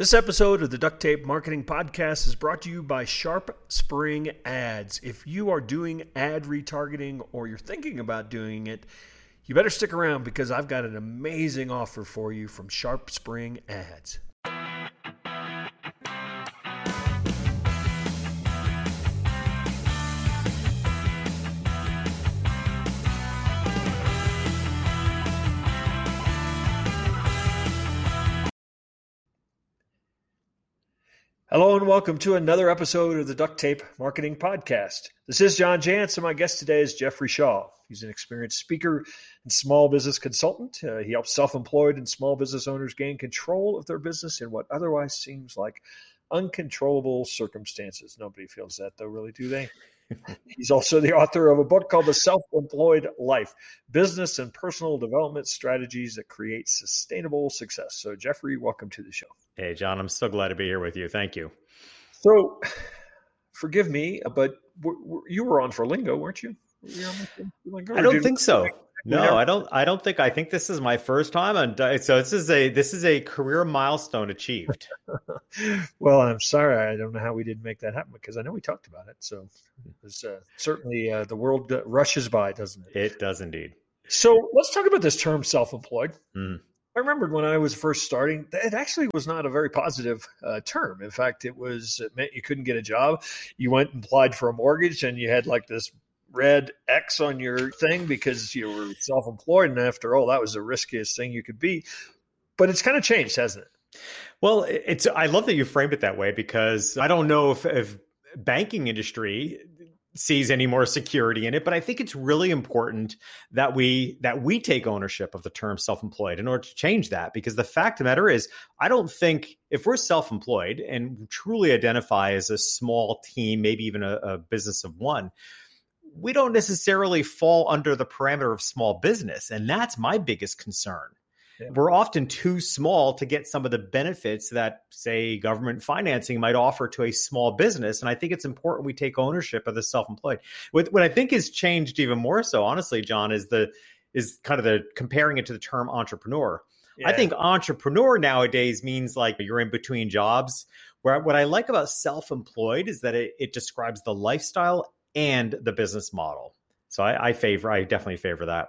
This episode of the Duct Tape Marketing Podcast is brought to you by Sharp Spring Ads. If you are doing ad retargeting or you're thinking about doing it, you better stick around because I've got an amazing offer for you from Sharp Spring Ads. Hello and welcome to another episode of the Duct Tape Marketing Podcast. This is John Jantsch, and my guest today is Jeffrey Shaw. He's an experienced speaker and small business consultant. Uh, he helps self employed and small business owners gain control of their business in what otherwise seems like uncontrollable circumstances. Nobody feels that, though, really, do they? He's also the author of a book called The Self Employed Life Business and Personal Development Strategies that Create Sustainable Success. So, Jeffrey, welcome to the show. Hey, John, I'm so glad to be here with you. Thank you. So, forgive me, but w- w- you were on for Lingo, weren't you? Lingo, I don't think so. No, I don't. I don't think. I think this is my first time on. So this is a this is a career milestone achieved. well, I'm sorry. I don't know how we didn't make that happen because I know we talked about it. So it was uh, certainly uh, the world rushes by, doesn't it? It does indeed. So let's talk about this term self-employed. Mm. I remembered when I was first starting, it actually was not a very positive uh, term. In fact, it was it meant you couldn't get a job. You went and applied for a mortgage, and you had like this red X on your thing because you were self employed. And after all, that was the riskiest thing you could be. But it's kind of changed, hasn't it? Well, it's I love that you framed it that way because I don't know if, if banking industry sees any more security in it but i think it's really important that we that we take ownership of the term self-employed in order to change that because the fact of the matter is i don't think if we're self-employed and truly identify as a small team maybe even a, a business of one we don't necessarily fall under the parameter of small business. And that's my biggest concern. Yeah. We're often too small to get some of the benefits that, say, government financing might offer to a small business. And I think it's important we take ownership of the self-employed. What, what I think has changed even more so, honestly, John, is the is kind of the comparing it to the term entrepreneur. Yeah. I think entrepreneur nowadays means like you're in between jobs. Where what I like about self-employed is that it, it describes the lifestyle and the business model. So I, I favor, I definitely favor that.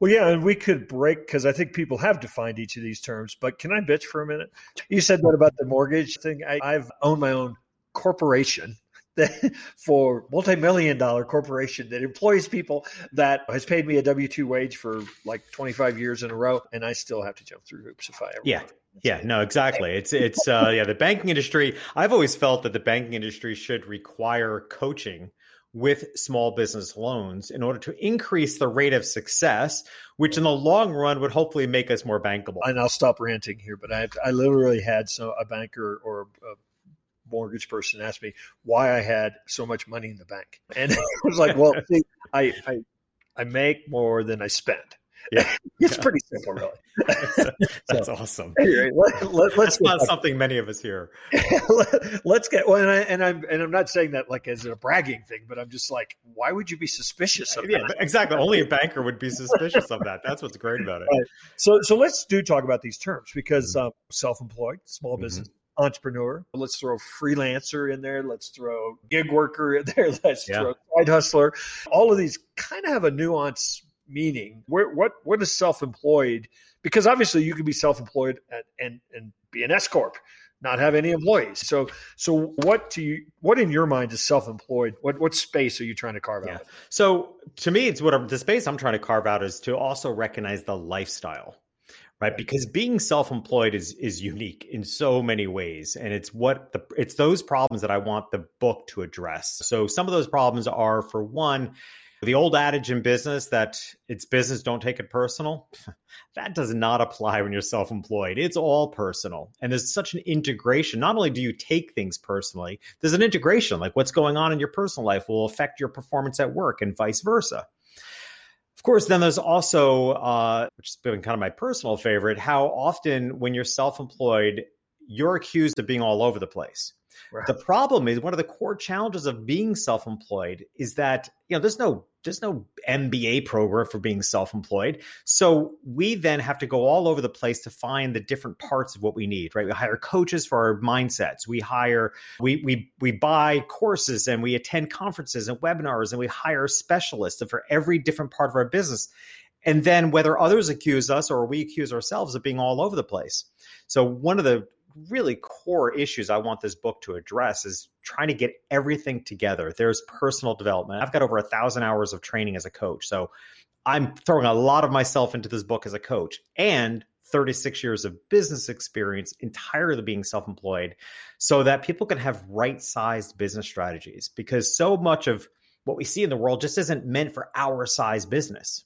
Well, yeah, and we could break because I think people have defined each of these terms. But can I bitch for a minute? You said that about the mortgage thing. I, I've owned my own corporation for multi-million dollar corporation that employs people that has paid me a W-2 wage for like 25 years in a row and I still have to jump through hoops if I ever Yeah. Yeah, no, exactly. It's it's uh yeah, the banking industry, I've always felt that the banking industry should require coaching with small business loans in order to increase the rate of success, which in the long run would hopefully make us more bankable. And I'll stop ranting here, but I I literally had so a banker or a mortgage person ask me why I had so much money in the bank, and I was like, well, see, I I I make more than I spend. Yeah, it's pretty simple, really. That's so, awesome. Anyway, let, let, let's That's not back. something many of us hear. let, us get well, and, I, and I'm and I'm not saying that like as a bragging thing, but I'm just like, why would you be suspicious of yeah, that? Exactly. Only a banker would be suspicious of that. That's what's great about it. Right. So so let's do talk about these terms because mm-hmm. um, self-employed, small mm-hmm. business. Mm-hmm entrepreneur. Let's throw freelancer in there. Let's throw gig worker in there. Let's yeah. throw side hustler. All of these kind of have a nuance meaning? Where, what what is self-employed? Because obviously you can be self-employed and and, and be an S corp, not have any employees. So so what do you what in your mind is self-employed? What what space are you trying to carve yeah. out? So to me, it's what the space I'm trying to carve out is to also recognize the lifestyle right because being self-employed is is unique in so many ways and it's what the it's those problems that i want the book to address so some of those problems are for one the old adage in business that it's business, don't take it personal, that does not apply when you're self employed. It's all personal. And there's such an integration. Not only do you take things personally, there's an integration. Like what's going on in your personal life will affect your performance at work and vice versa. Of course, then there's also, uh, which has been kind of my personal favorite, how often when you're self employed, you're accused of being all over the place Right. The problem is one of the core challenges of being self-employed is that you know there's no there's no MBA program for being self-employed. So we then have to go all over the place to find the different parts of what we need, right? We hire coaches for our mindsets. We hire we we we buy courses and we attend conferences and webinars and we hire specialists for every different part of our business. And then whether others accuse us or we accuse ourselves of being all over the place. So one of the really core issues I want this book to address is trying to get everything together. There's personal development. I've got over a thousand hours of training as a coach. So I'm throwing a lot of myself into this book as a coach and 36 years of business experience entirely being self-employed so that people can have right-sized business strategies because so much of what we see in the world just isn't meant for our size business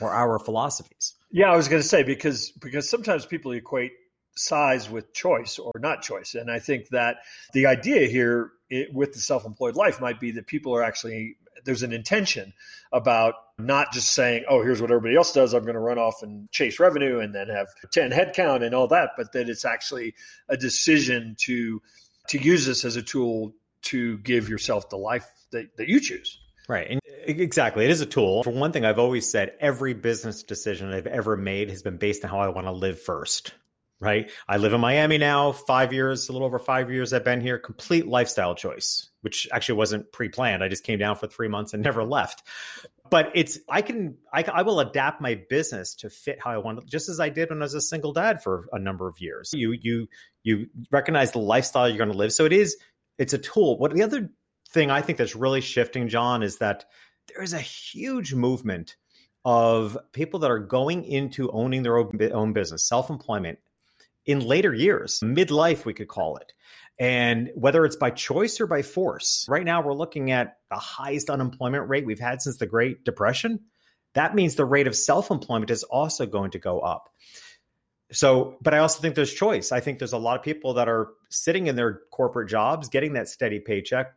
or our philosophies. Yeah, I was going to say because because sometimes people equate size with choice or not choice. And I think that the idea here it, with the self employed life might be that people are actually, there's an intention about not just saying, oh, here's what everybody else does. I'm going to run off and chase revenue and then have 10 headcount and all that, but that it's actually a decision to to use this as a tool to give yourself the life that, that you choose. Right. And exactly. It is a tool. For one thing, I've always said every business decision I've ever made has been based on how I want to live first right? I live in Miami now, five years, a little over five years I've been here. Complete lifestyle choice, which actually wasn't pre planned. I just came down for three months and never left. But it's, I can, I, I will adapt my business to fit how I want just as I did when I was a single dad for a number of years. You, you, you recognize the lifestyle you're going to live. So it is, it's a tool. What the other thing I think that's really shifting, John, is that there is a huge movement of people that are going into owning their own, own business, self employment, in later years, midlife, we could call it. And whether it's by choice or by force, right now we're looking at the highest unemployment rate we've had since the Great Depression. That means the rate of self employment is also going to go up. So, but I also think there's choice. I think there's a lot of people that are sitting in their corporate jobs, getting that steady paycheck,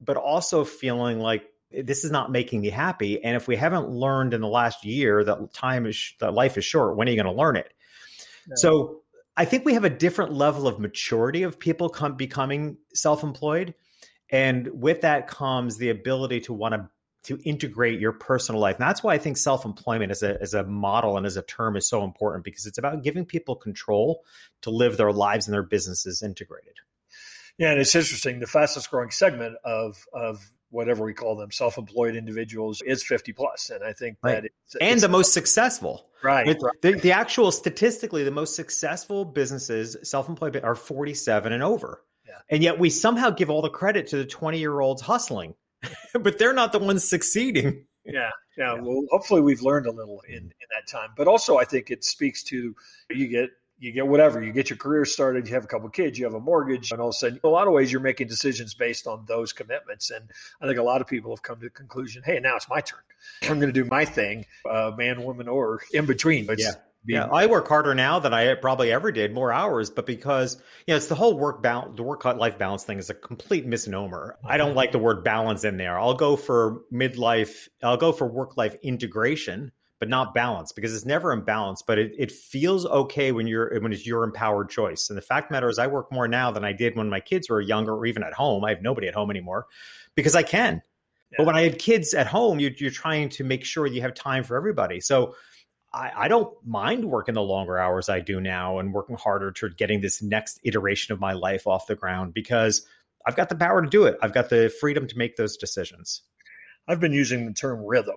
but also feeling like this is not making me happy. And if we haven't learned in the last year that time is that life is short, when are you going to learn it? No. So I think we have a different level of maturity of people come, becoming self-employed, and with that comes the ability to want to to integrate your personal life. And that's why I think self-employment as a as a model and as a term is so important because it's about giving people control to live their lives and their businesses integrated. Yeah, and it's interesting. The fastest growing segment of of whatever we call them, self-employed individuals is 50 plus. And I think right. that it's, and it's, the most successful. Right. It, the, the actual statistically, the most successful businesses, self-employed are 47 and over. Yeah. And yet we somehow give all the credit to the 20 year olds hustling, but they're not the ones succeeding. Yeah, yeah. Well, hopefully we've learned a little in, in that time. But also, I think it speaks to you get you get whatever you get your career started you have a couple kids you have a mortgage and all of a sudden a lot of ways you're making decisions based on those commitments and i think a lot of people have come to the conclusion hey now it's my turn i'm going to do my thing uh, man woman or in between but yeah yeah, I work harder now than I probably ever did, more hours, but because you know it's the whole work balance, the work life balance thing is a complete misnomer. I don't like the word balance in there. I'll go for midlife. I'll go for work life integration, but not balance because it's never in balance. But it, it feels okay when you're when it's your empowered choice. And the fact matter is, I work more now than I did when my kids were younger or even at home. I have nobody at home anymore because I can. Yeah. But when I had kids at home, you're, you're trying to make sure you have time for everybody. So I, I don't mind working the longer hours I do now and working harder to getting this next iteration of my life off the ground because I've got the power to do it. I've got the freedom to make those decisions. I've been using the term rhythm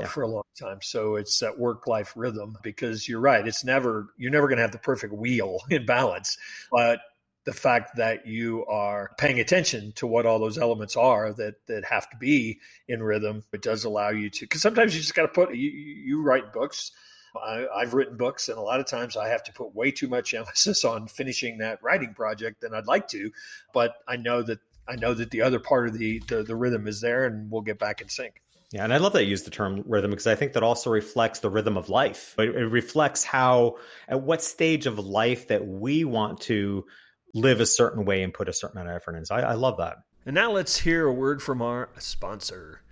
yeah. for a long time. So it's that work life rhythm because you're right. It's never, you're never going to have the perfect wheel in balance. But the fact that you are paying attention to what all those elements are that that have to be in rhythm, it does allow you to. Because sometimes you just got to put you, you write books. I, I've written books, and a lot of times I have to put way too much emphasis on finishing that writing project than I'd like to. But I know that I know that the other part of the, the, the rhythm is there, and we'll get back in sync. Yeah, and I love that you use the term rhythm because I think that also reflects the rhythm of life. It, it reflects how, at what stage of life that we want to live a certain way and put a certain amount of effort in. So I, I love that. And now let's hear a word from our sponsor.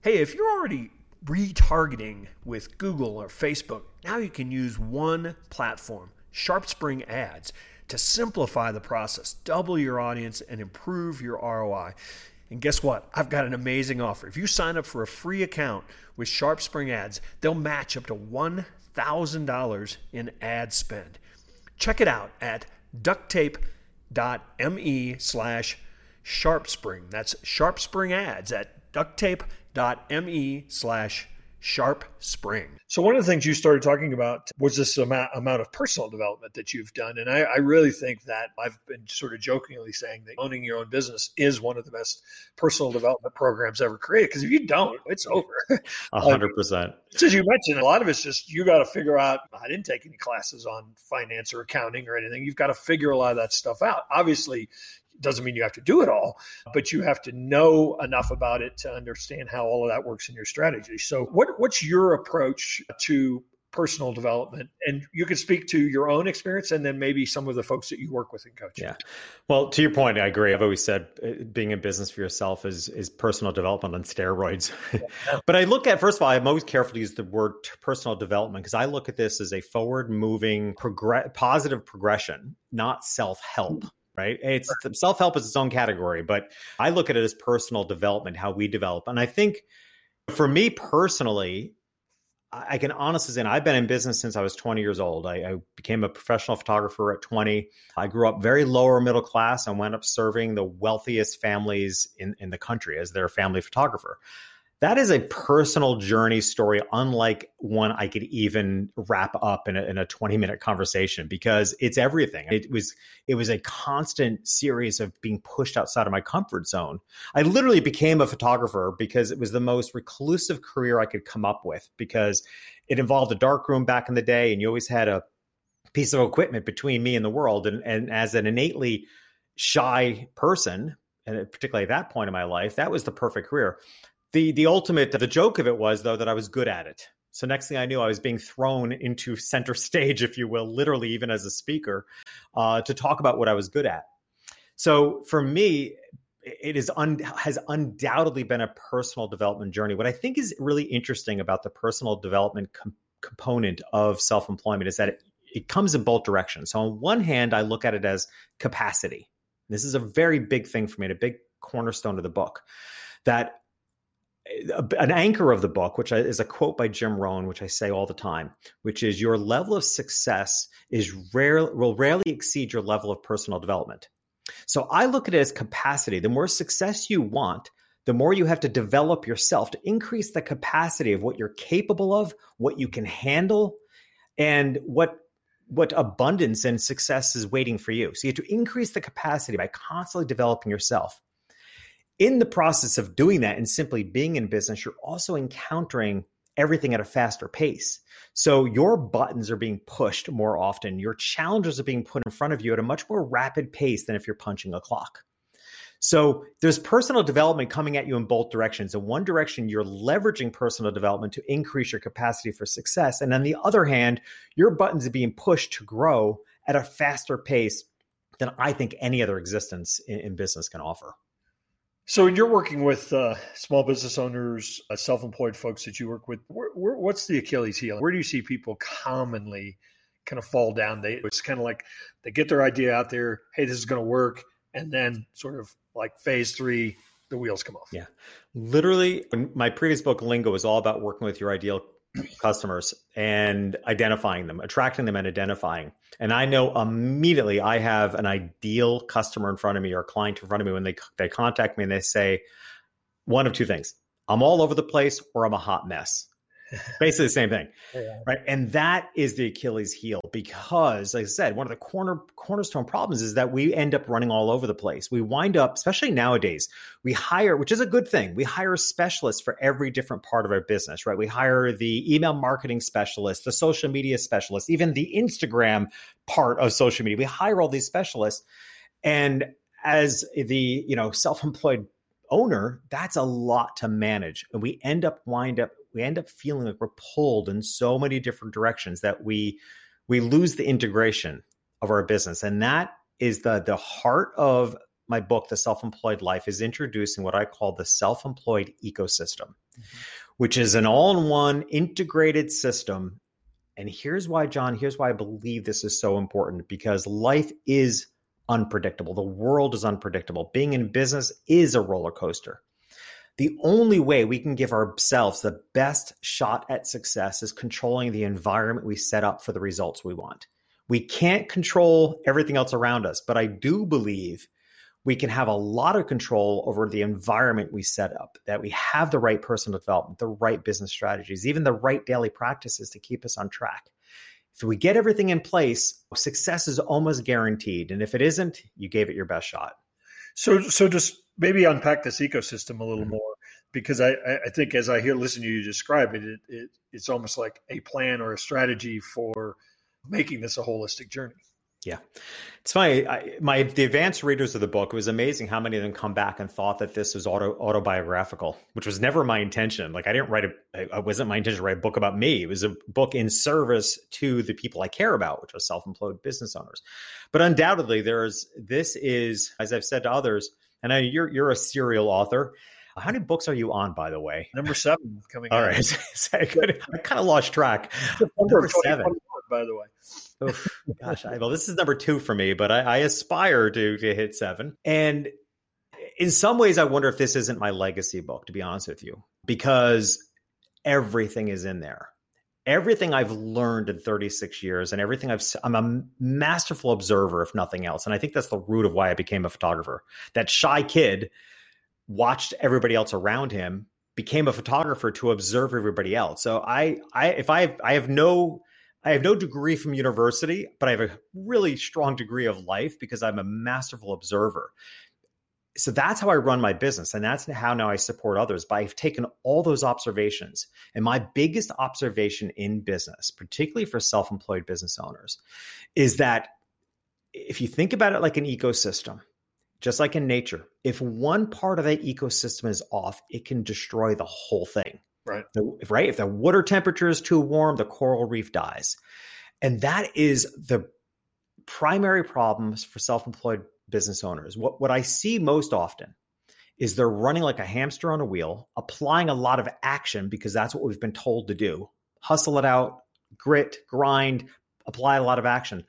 Hey, if you're already retargeting with Google or Facebook, now you can use one platform, SharpSpring Ads. to simplify the process, double your audience, and improve your ROI. And guess what? I've got an amazing offer. If you sign up for a free account with SharpSpring Ads, they'll match up to $1,000 in ad spend. Check it out at ducktape.me slash sharpspring. That's SharpSpring Ads at ducktape.me slash Sharp Spring. So one of the things you started talking about was this amount, amount of personal development that you've done. And I, I, really think that I've been sort of jokingly saying that owning your own business is one of the best personal development programs ever created. Because if you don't, it's over. A hundred percent. As you mentioned, a lot of it's just you got to figure out. I didn't take any classes on finance or accounting or anything. You've got to figure a lot of that stuff out. Obviously, doesn't mean you have to do it all, but you have to know enough about it to understand how all of that works in your strategy. So, what, what's your approach to personal development? And you can speak to your own experience and then maybe some of the folks that you work with and coach. Yeah. Well, to your point, I agree. I've always said uh, being in business for yourself is is personal development on steroids. Yeah. but I look at first of all, I'm always careful to use the word personal development because I look at this as a forward moving, progress, positive progression, not self help. Mm-hmm right? It's self help is its own category, but I look at it as personal development, how we develop. And I think for me personally, I can honestly say I've been in business since I was 20 years old. I, I, became a professional photographer at 20. I grew up very lower middle class and went up serving the wealthiest families in, in the country as their family photographer that is a personal journey story unlike one i could even wrap up in a, in a 20 minute conversation because it's everything. It was it was a constant series of being pushed outside of my comfort zone. I literally became a photographer because it was the most reclusive career i could come up with because it involved a dark room back in the day and you always had a piece of equipment between me and the world and, and as an innately shy person and particularly at that point in my life that was the perfect career the the ultimate the joke of it was though that I was good at it. So next thing I knew, I was being thrown into center stage, if you will, literally even as a speaker, uh, to talk about what I was good at. So for me, it is un- has undoubtedly been a personal development journey. What I think is really interesting about the personal development com- component of self employment is that it, it comes in both directions. So on one hand, I look at it as capacity. This is a very big thing for me, a big cornerstone of the book. That an anchor of the book, which is a quote by Jim Rohn, which I say all the time, which is your level of success is rare will rarely exceed your level of personal development. So I look at it as capacity. The more success you want, the more you have to develop yourself to increase the capacity of what you're capable of, what you can handle, and what what abundance and success is waiting for you. So you have to increase the capacity by constantly developing yourself in the process of doing that and simply being in business, you're also encountering everything at a faster pace. So your buttons are being pushed more often. Your challenges are being put in front of you at a much more rapid pace than if you're punching a clock. So there's personal development coming at you in both directions. In one direction, you're leveraging personal development to increase your capacity for success. And on the other hand, your buttons are being pushed to grow at a faster pace than I think any other existence in, in business can offer. So, you're working with uh, small business owners, uh, self-employed folks that you work with, where, where, what's the Achilles heel? Where do you see people commonly kind of fall down? They it's kind of like they get their idea out there. Hey, this is going to work, and then sort of like phase three, the wheels come off. Yeah, literally. My previous book, Lingo, was all about working with your ideal customers and identifying them, attracting them and identifying. And I know immediately I have an ideal customer in front of me or client in front of me when they they contact me and they say one of two things. I'm all over the place or I'm a hot mess. Basically the same thing. Yeah. Right. And that is the Achilles heel because, like I said, one of the corner cornerstone problems is that we end up running all over the place. We wind up, especially nowadays, we hire, which is a good thing. We hire specialists for every different part of our business, right? We hire the email marketing specialist, the social media specialist, even the Instagram part of social media. We hire all these specialists. And as the, you know, self-employed owner, that's a lot to manage. And we end up wind up we end up feeling like we're pulled in so many different directions that we we lose the integration of our business and that is the the heart of my book the self-employed life is introducing what i call the self-employed ecosystem mm-hmm. which is an all-in-one integrated system And here's why, John, here's why I believe this is so important because life is unpredictable. The world is unpredictable. Being in business is a roller coaster. The only way we can give ourselves the best shot at success is controlling the environment we set up for the results we want. We can't control everything else around us, but I do believe we can have a lot of control over the environment we set up, that we have the right personal development, the right business strategies, even the right daily practices to keep us on track. If we get everything in place, success is almost guaranteed. And if it isn't, you gave it your best shot. So, so just maybe unpack this ecosystem a little mm-hmm. more, because I, I think as I hear listen to you describe it, it, it, it's almost like a plan or a strategy for making this a holistic journey. Yeah, it's funny. I, my the advanced readers of the book. It was amazing how many of them come back and thought that this was auto autobiographical, which was never my intention. Like I didn't write a. It wasn't my intention to write a book about me. It was a book in service to the people I care about, which are self-employed business owners. But undoubtedly, there's this is as I've said to others, and I, you're you're a serial author. How many books are you on, by the way? Number seven coming. All right, right, I, I kind of lost track. Number seven by the way. oh, gosh, I, well, this is number two for me, but I, I aspire to to hit seven. And in some ways, I wonder if this isn't my legacy book, to be honest with you, because everything is in there. Everything I've learned in 36 years and everything I've, I'm a masterful observer, if nothing else. And I think that's the root of why I became a photographer. That shy kid watched everybody else around him, became a photographer to observe everybody else. So I, I, if I, I have no I have no degree from university, but I have a really strong degree of life because I'm a masterful observer. So that's how I run my business. And that's how now I support others. But I've taken all those observations. And my biggest observation in business, particularly for self employed business owners, is that if you think about it like an ecosystem, just like in nature, if one part of that ecosystem is off, it can destroy the whole thing. Right. The, right. If the water temperature is too warm, the coral reef dies. And that is the primary problems for self-employed business owners. What what I see most often is they're running like a hamster on a wheel, applying a lot of action because that's what we've been told to do. Hustle it out, grit, grind, apply a lot of action.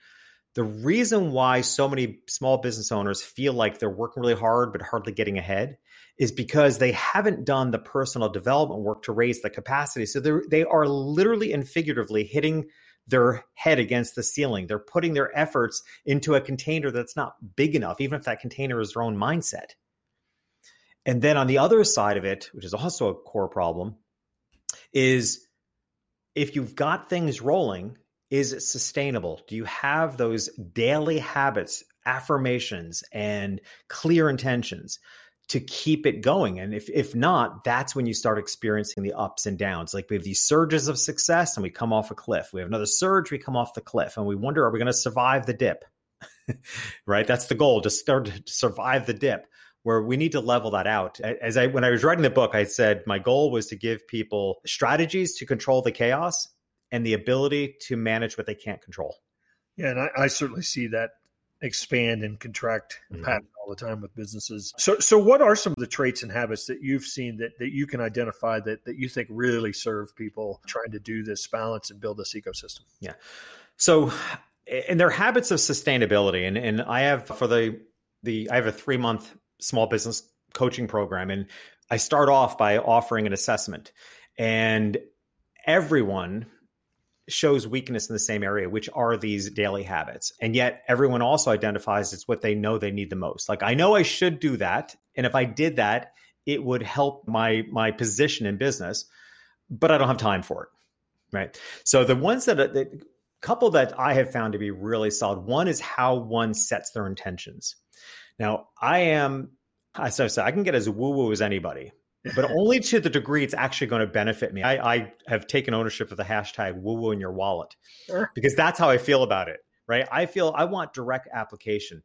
The reason why so many small business owners feel like they're working really hard but hardly getting ahead is because they haven't done the personal development work to raise the capacity. So they're, they are literally and figuratively hitting their head against the ceiling. They're putting their efforts into a container that's not big enough, even if that container is their own mindset. And then on the other side of it, which is also a core problem, is if you've got things rolling, is it sustainable? Do you have those daily habits, affirmations, and clear intentions to keep it going? And if, if not, that's when you start experiencing the ups and downs. Like we have these surges of success and we come off a cliff. We have another surge, we come off the cliff, and we wonder, are we going to survive the dip? right? That's the goal to start to survive the dip where we need to level that out. As I when I was writing the book, I said my goal was to give people strategies to control the chaos and the ability to manage what they can't control. Yeah, and I, I certainly see that expand and contract mm-hmm. pattern all the time with businesses. So, so what are some of the traits and habits that you've seen that, that you can identify that, that you think really serve people trying to do this balance and build this ecosystem? Yeah. So, and their habits of sustainability, and, and I have for the, the, I have a three month small business coaching program and I start off by offering an assessment and everyone shows weakness in the same area, which are these daily habits. And yet everyone also identifies it's what they know they need the most. Like I know I should do that. And if I did that, it would help my my position in business, but I don't have time for it. Right. So the ones that the couple that I have found to be really solid, one is how one sets their intentions. Now I am I said, I can get as woo woo as anybody but only to the degree it's actually going to benefit me. I, I have taken ownership of the hashtag woo woo in your wallet because that's how I feel about it, right? I feel I want direct application.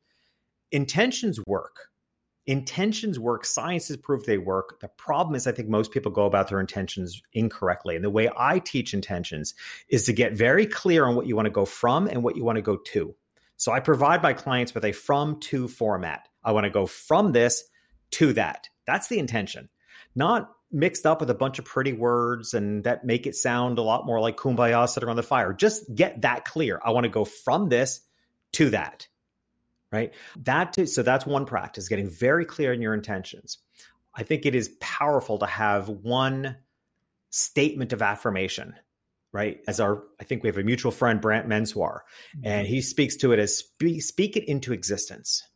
Intentions work. Intentions work. Science has proved they work. The problem is, I think most people go about their intentions incorrectly. And the way I teach intentions is to get very clear on what you want to go from and what you want to go to. So I provide my clients with a from to format. I want to go from this to that. That's the intention not mixed up with a bunch of pretty words and that make it sound a lot more like kumbaya sitting on the fire. Just get that clear. I want to go from this to that. Right. That so that's one practice, getting very clear in your intentions. I think it is powerful to have one statement of affirmation right? As our, I think we have a mutual friend, Brant Menswar, and mm-hmm. he speaks to it as speak, speak it into existence,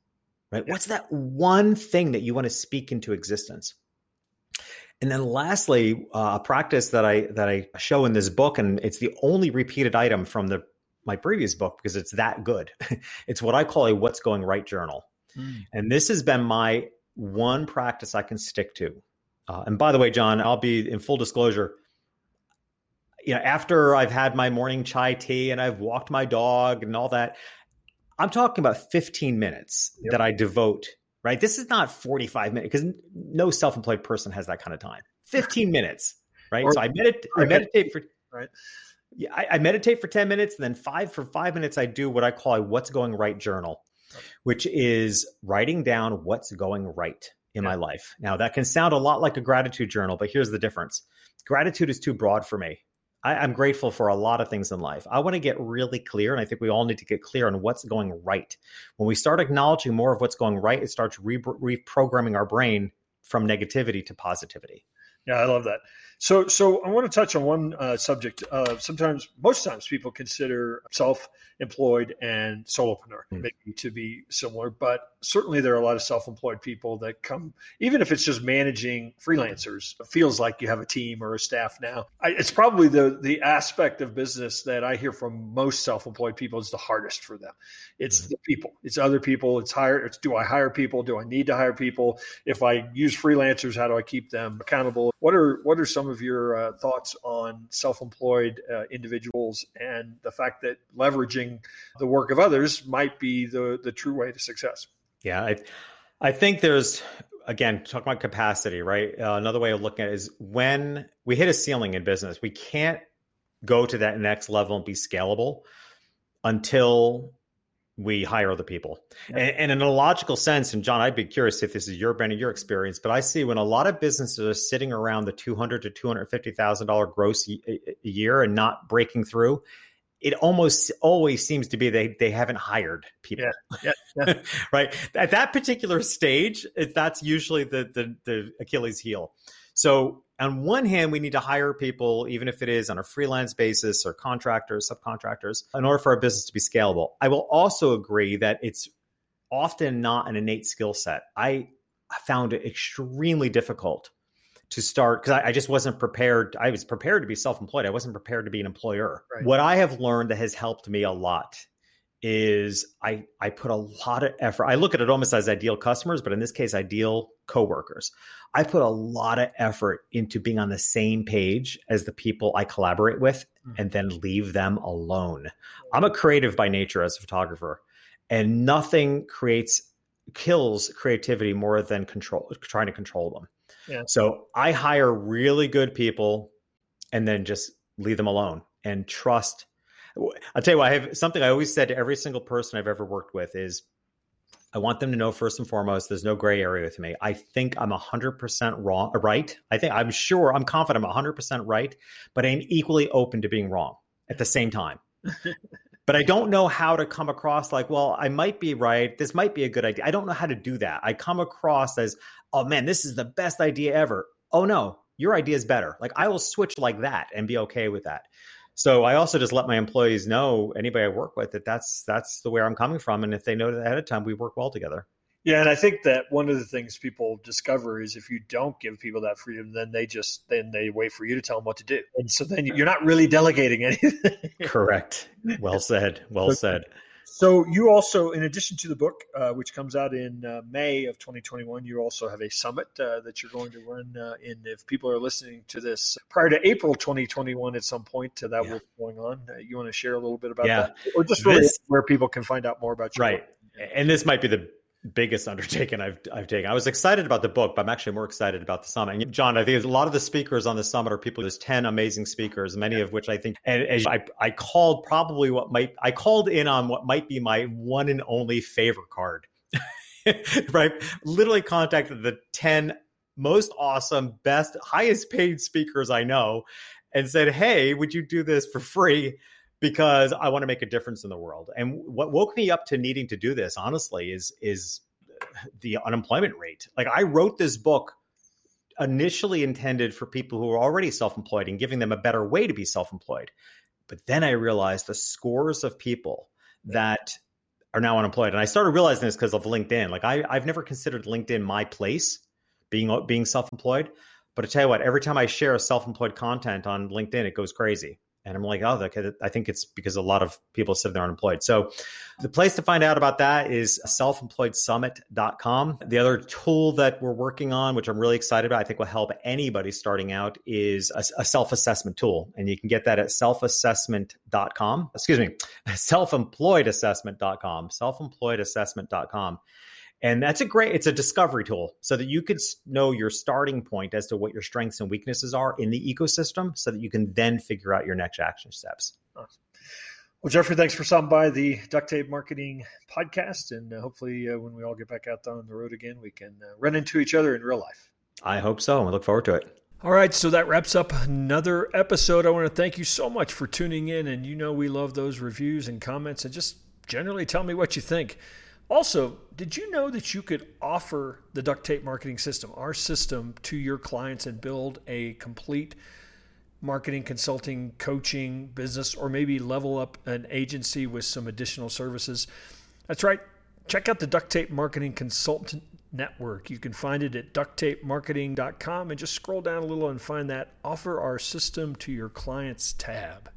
right? Yeah. What's that one thing that you want to speak into existence? And then lastly, uh, a practice that I that I show in this book, and it's the only repeated item from the my previous book because it's that good. it's what I call a "What's Going Right" journal, mm. and this has been my one practice I can stick to. Uh, and by the way, John, I'll be in full disclosure you know, after I've had my morning chai tea and I've walked my dog and all that, I'm talking about 15 minutes yep. that I devote, right? This is not 45 minutes because no self employed person has that kind of time. 15 minutes, right? Or, so I, medit- I meditate for, right? Yeah, I, I, meditate for 10 minutes and then five for five minutes, I do what I call a what's going right journal, which is writing down what's going right in my life. Now, that can sound a lot like a gratitude journal, but here's the difference gratitude is too broad for me. I, am grateful for a lot of things in life. I want to get really clear, and I think we all need to get clear on what's going right. When we start acknowledging more of what's going right, it starts re- reprogramming our brain from negativity to positivity. Yeah, I love that. So, so I want to touch on one uh, subject. Uh, sometimes, most times, people consider self-employed and solopreneur mm. maybe to be similar, but certainly there are a lot of self-employed people that come, even if it's just managing freelancers, it feels like you have a team or a staff now. I, it's probably the the aspect of business that I hear from most self-employed people is the hardest for them. It's mm. the people. It's other people. It's hire. It's do I hire people? Do I need to hire people? If I use freelancers, how do I keep them accountable? What are what are some of your uh, thoughts on self-employed uh, individuals and the fact that leveraging the work of others might be the the true way to success? Yeah, I, I think there's again talk about capacity, right? Uh, another way of looking at it is when we hit a ceiling in business, we can't go to that next level and be scalable until we hire other people. Yeah. And, and, in a logical sense, and John, I'd be curious if this is your brand and your experience, but I see when a lot of businesses are sitting around the two hundred to two hundred fifty thousand dollar gross a year and not breaking through, it almost always seems to be they they haven't hired people. Yeah, yeah, yeah. right. At that particular stage, it, that's usually the, the the Achilles heel. So on one hand, we need to hire people, even if it is on a freelance basis or contractors, subcontractors, in order for our business to be scalable. I will also agree that it's often not an innate skill set. I found it extremely difficult to start because I, I, just wasn't prepared. I was prepared to be self employed. I wasn't prepared to be an employer. Right. What I have learned that has helped me a lot is I I put a lot of effort. I look at it almost as ideal customers, but in this case, ideal coworkers. I put a lot of effort into being on the same page as the people I collaborate with mm-hmm. and then leave them alone. I'm a creative by nature as a photographer, and nothing creates kills creativity more than control trying to control them. Yeah. So I hire really good people and then just leave them alone and trust. I'll tell you what, I have something I always said to every single person I've ever worked with is I want them to know first and foremost, there's no gray area with me. I think I'm 100% wrong, right. I think I'm sure, I'm confident I'm 100% right, but I'm equally open to being wrong at the same time. but I don't know how to come across like, well, I might be right. This might be a good idea. I don't know how to do that. I come across as, oh man, this is the best idea ever. Oh no, your idea is better. Like I will switch like that and be okay with that. So I also just let my employees know, anybody I work with, that that's that's the way I'm coming from, and if they know that ahead of time, we work well together. Yeah, and I think that one of the things people discover is if you don't give people that freedom, then they just then they wait for you to tell them what to do, and so then you're not really delegating anything. Correct. Well said. Well said. So you also, in addition to the book, uh, which comes out in uh, May of 2021, you also have a summit uh, that you're going to run. Uh, in if people are listening to this prior to April 2021, at some point uh, that yeah. will be going on. Uh, you want to share a little bit about yeah. that, or just really this, where people can find out more about you? Right, work. and this might be the biggest undertaking I've I've taken. I was excited about the book, but I'm actually more excited about the summit. And John, I think a lot of the speakers on the summit are people. There's ten amazing speakers, many of which I think. And as I I called probably what might I called in on what might be my one and only favor card. right, literally contacted the ten most awesome, best, highest paid speakers I know and said, Hey, would you do this for free? Because I want to make a difference in the world. And what woke me up to needing to do this, honestly, is is the unemployment rate. Like I wrote this book initially intended for people who are already self-employed and giving them a better way to be self-employed. But then I realized the scores of people that are now unemployed. And I started realizing this because of LinkedIn. Like I, I've never considered LinkedIn my place being being self-employed. But I tell you what, every time I share self-employed content on LinkedIn, it goes crazy. And I'm like, oh, okay. I think it's because a lot of people said they're unemployed. So the place to find out about that is selfemployedsummit.com. The other tool that we're working on, which I'm really excited about, I think will help anybody starting out, is a, a self-assessment tool. And you can get that at selfassessment.com. Excuse me, selfemployedassessment.com, selfemployedassessment.com. And that's a great, it's a discovery tool so that you could know your starting point as to what your strengths and weaknesses are in the ecosystem so that you can then figure out your next action steps. Well, Jeffrey, thanks for stopping by the Duct Tape Marketing Podcast. And uh, hopefully, uh, when we all get back out on the road again, we can uh, run into each other in real life. I hope so. And we look forward to it. All right, so that wraps up another episode. I want to thank you so much for tuning in. And you know, we love those reviews and comments and just generally tell me what you think. Also, did you know that you could offer the duct tape marketing system, our system, to your clients and build a complete marketing, consulting, coaching business, or maybe level up an agency with some additional services? That's right. Check out the Duct Tape Marketing Consultant Network. You can find it at ducttapemarketing.com and just scroll down a little and find that Offer Our System to Your Clients tab.